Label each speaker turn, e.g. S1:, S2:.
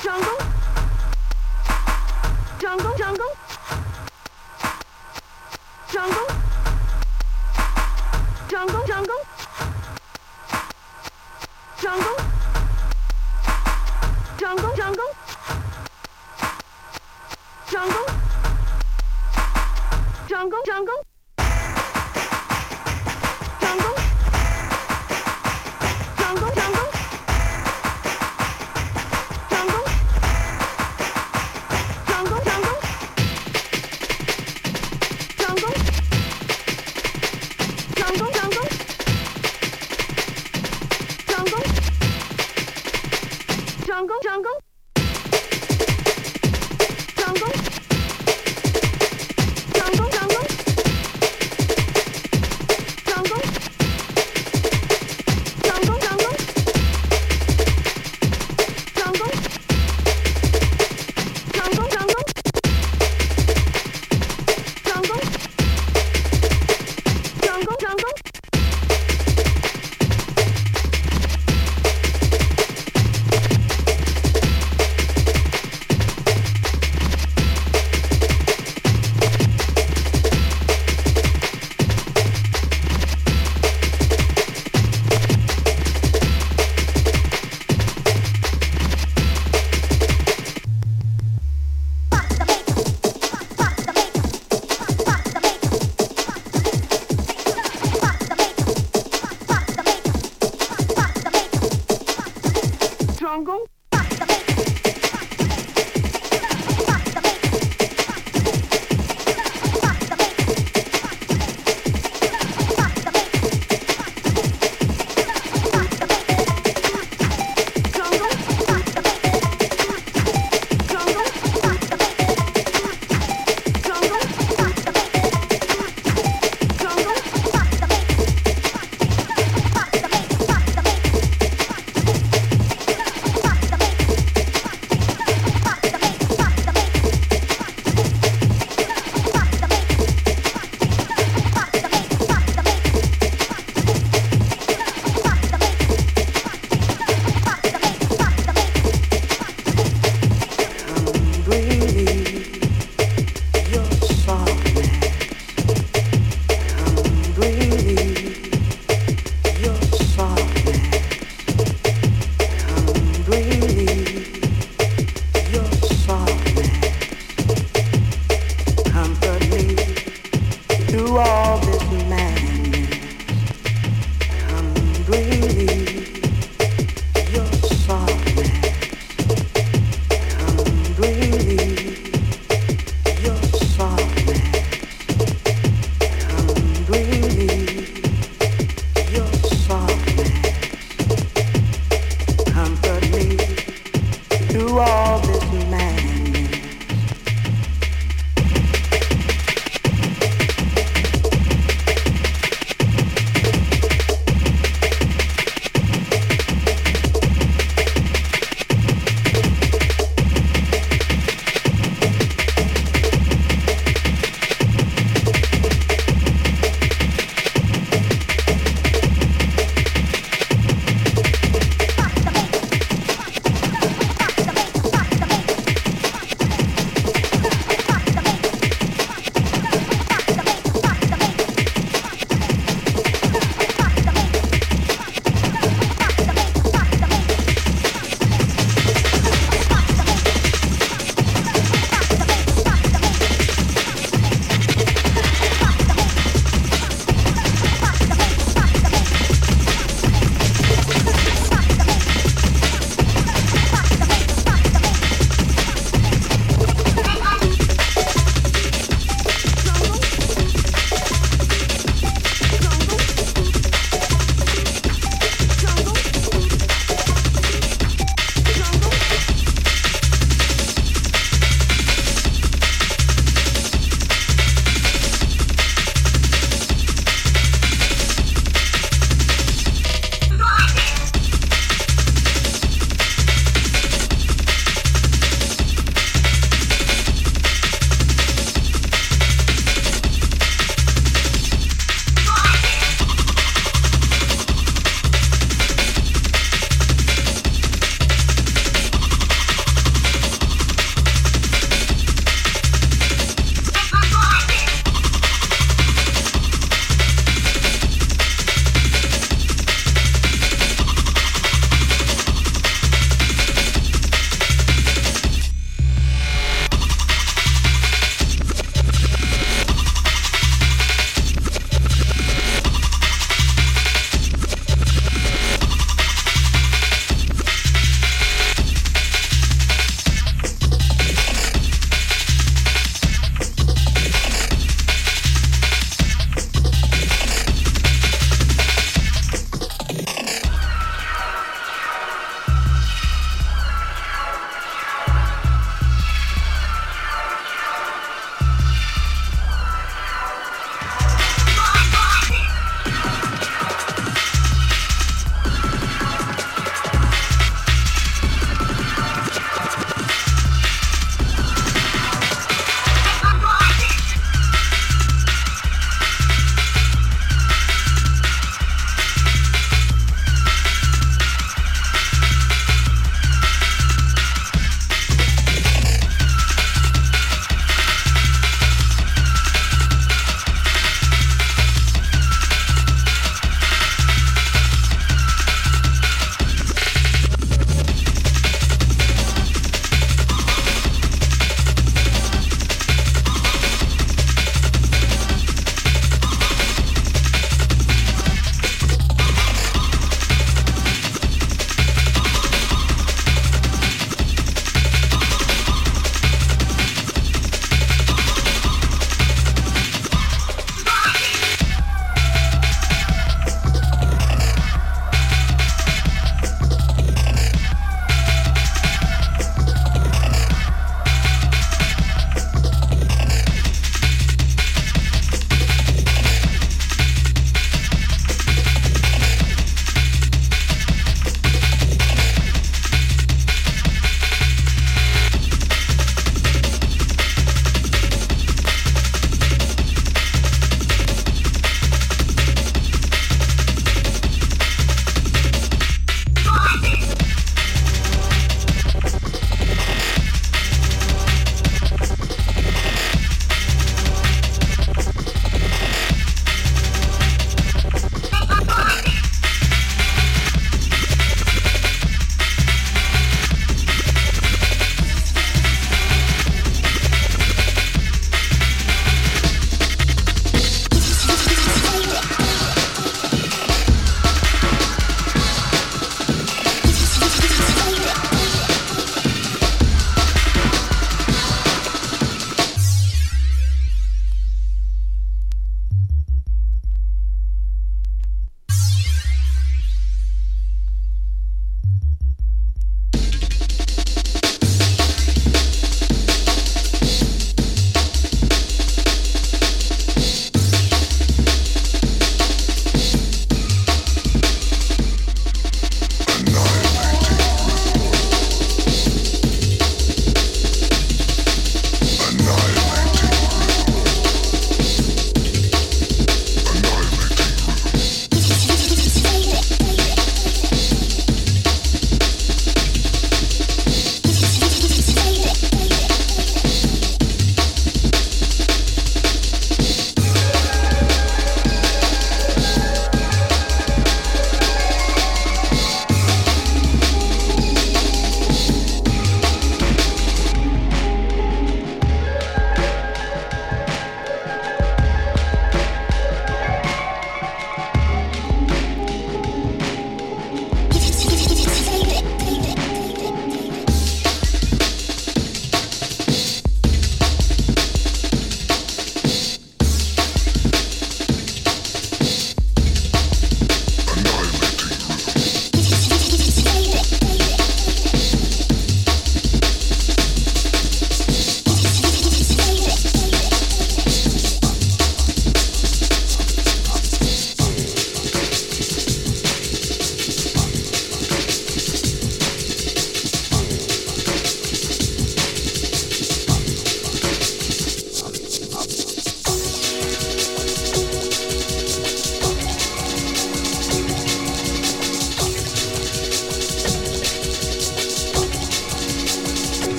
S1: Jungle